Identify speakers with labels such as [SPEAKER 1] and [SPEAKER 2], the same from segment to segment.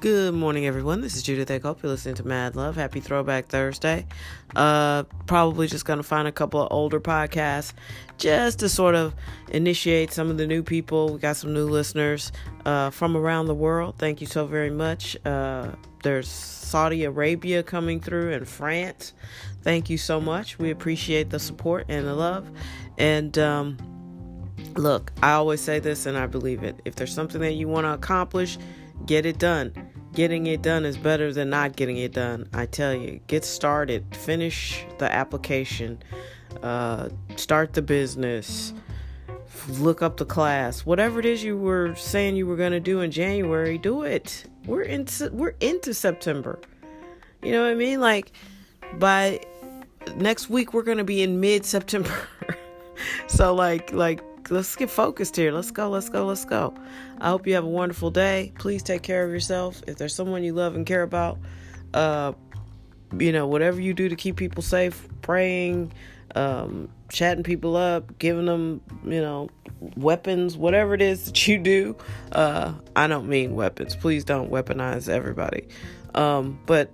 [SPEAKER 1] Good morning, everyone. This is Judith A. Cope you're listening to Mad Love. Happy Throwback Thursday. Uh, probably just going to find a couple of older podcasts just to sort of initiate some of the new people. We got some new listeners uh, from around the world. Thank you so very much. Uh, there's Saudi Arabia coming through and France. Thank you so much. We appreciate the support and the love. And um, look, I always say this and I believe it. If there's something that you want to accomplish, get it done. Getting it done is better than not getting it done. I tell you, get started, finish the application, uh, start the business, look up the class, whatever it is you were saying you were going to do in January, do it. We're into we're into September. You know what I mean? Like by next week we're going to be in mid September. so like like let's get focused here. Let's go, let's go, let's go. I hope you have a wonderful day. Please take care of yourself. If there's someone you love and care about, uh, you know, whatever you do to keep people safe, praying, um, chatting people up, giving them, you know, weapons, whatever it is that you do. Uh, I don't mean weapons. Please don't weaponize everybody. Um, but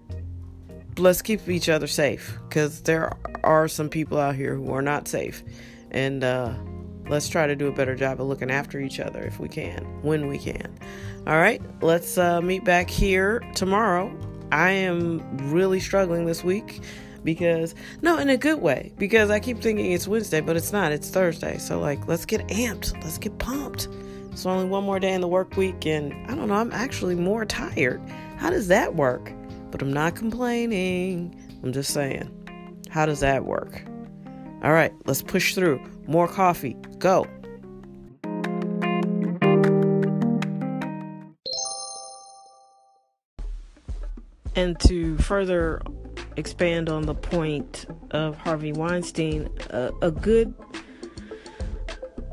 [SPEAKER 1] let's keep each other safe because there are some people out here who are not safe. And, uh, let's try to do a better job of looking after each other if we can, when we can. All right, let's uh, meet back here tomorrow. I am really struggling this week because, no, in a good way, because I keep thinking it's Wednesday, but it's not, it's Thursday. So, like, let's get amped, let's get pumped. It's only one more day in the work week, and I don't know, I'm actually more tired. How does that work? But I'm not complaining. I'm just saying, how does that work? All right, let's push through. More coffee. Go. And to further expand on the point of Harvey Weinstein, a, a good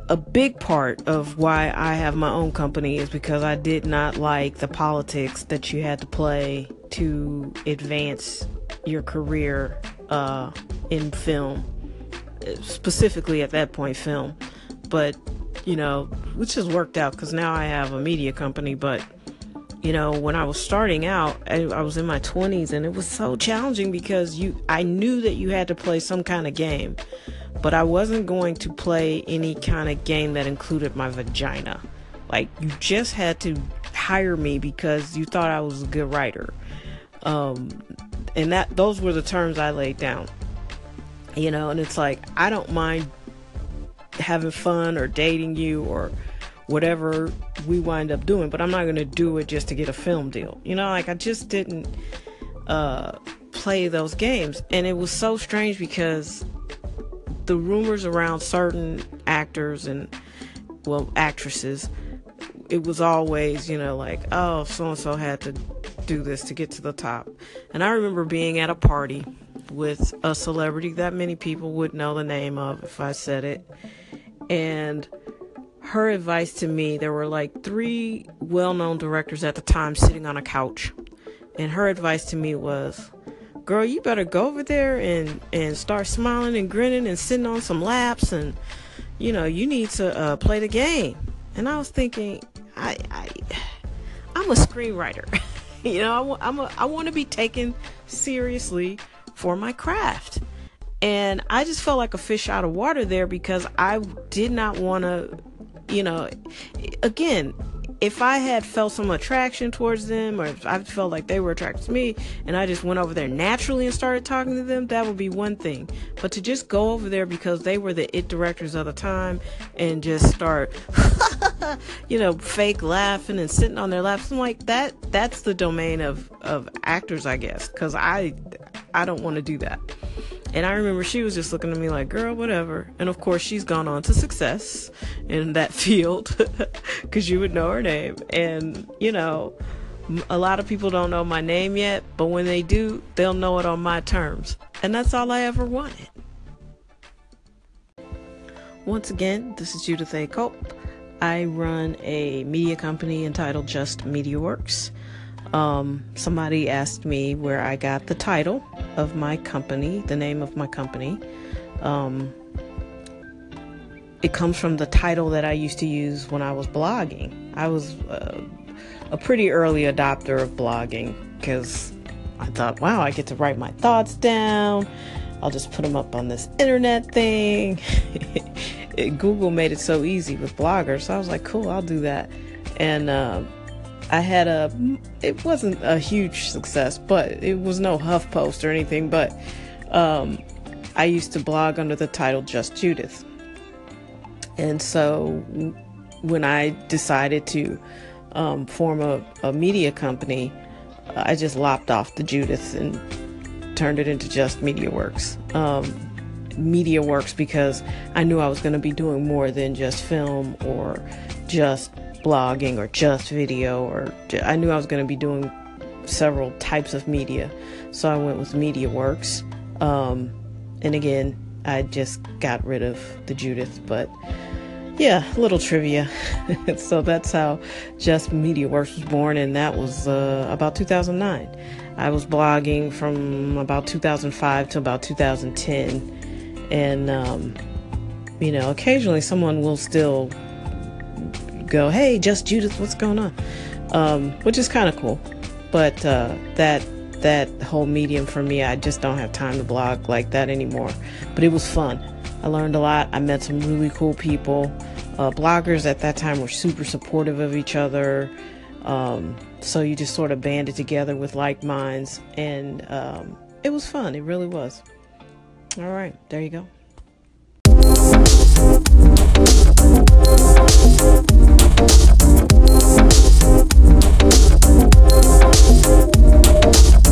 [SPEAKER 1] a big part of why I have my own company is because I did not like the politics that you had to play to advance your career uh, in film specifically at that point film. But, you know, which has worked out because now I have a media company. But, you know, when I was starting out, I, I was in my 20s and it was so challenging because you, I knew that you had to play some kind of game, but I wasn't going to play any kind of game that included my vagina. Like, you just had to hire me because you thought I was a good writer. Um, and that those were the terms I laid down you know and it's like i don't mind having fun or dating you or whatever we wind up doing but i'm not going to do it just to get a film deal. You know like i just didn't uh play those games. And it was so strange because the rumors around certain actors and well actresses it was always you know like oh so and so had to do this to get to the top. And i remember being at a party with a celebrity that many people would know the name of if I said it. And her advice to me, there were like three well known directors at the time sitting on a couch. And her advice to me was, Girl, you better go over there and, and start smiling and grinning and sitting on some laps. And, you know, you need to uh, play the game. And I was thinking, I, I, I'm a screenwriter. you know, I, I'm a, I want to be taken seriously for my craft. And I just felt like a fish out of water there because I did not want to, you know, again, if I had felt some attraction towards them or if I felt like they were attracted to me and I just went over there naturally and started talking to them, that would be one thing. But to just go over there because they were the it directors of the time and just start, you know, fake laughing and sitting on their laps, I'm like, that, that's the domain of, of actors, I guess. Cause I, I don't want to do that. And I remember she was just looking at me like, girl, whatever. And of course, she's gone on to success in that field because you would know her name. And, you know, a lot of people don't know my name yet, but when they do, they'll know it on my terms. And that's all I ever wanted. Once again, this is Judith A. Cope. I run a media company entitled Just Media Works. Um, somebody asked me where I got the title of my company, the name of my company. Um, it comes from the title that I used to use when I was blogging. I was uh, a pretty early adopter of blogging because I thought, wow, I get to write my thoughts down. I'll just put them up on this internet thing. Google made it so easy with bloggers. So I was like, cool, I'll do that. And uh, I had a, it wasn't a huge success, but it was no HuffPost or anything. But um, I used to blog under the title Just Judith. And so when I decided to um, form a, a media company, I just lopped off the Judith and turned it into just Media Works. Um, Media Works because I knew I was going to be doing more than just film or just blogging or just video or I knew I was going to be doing several types of media. So I went with MediaWorks. Um, and again, I just got rid of the Judith, but yeah, a little trivia. so that's how Just MediaWorks was born, and that was uh, about 2009. I was blogging from about 2005 to about 2010, and um, you know, occasionally someone will still go, "Hey, Just Judith, what's going on?" Um, which is kind of cool, but uh, that that whole medium for me, I just don't have time to blog like that anymore. But it was fun. I learned a lot. I met some really cool people. Uh, bloggers at that time were super supportive of each other. Um, so you just sort of banded together with like minds, and um, it was fun. It really was. All right, there you go. うん。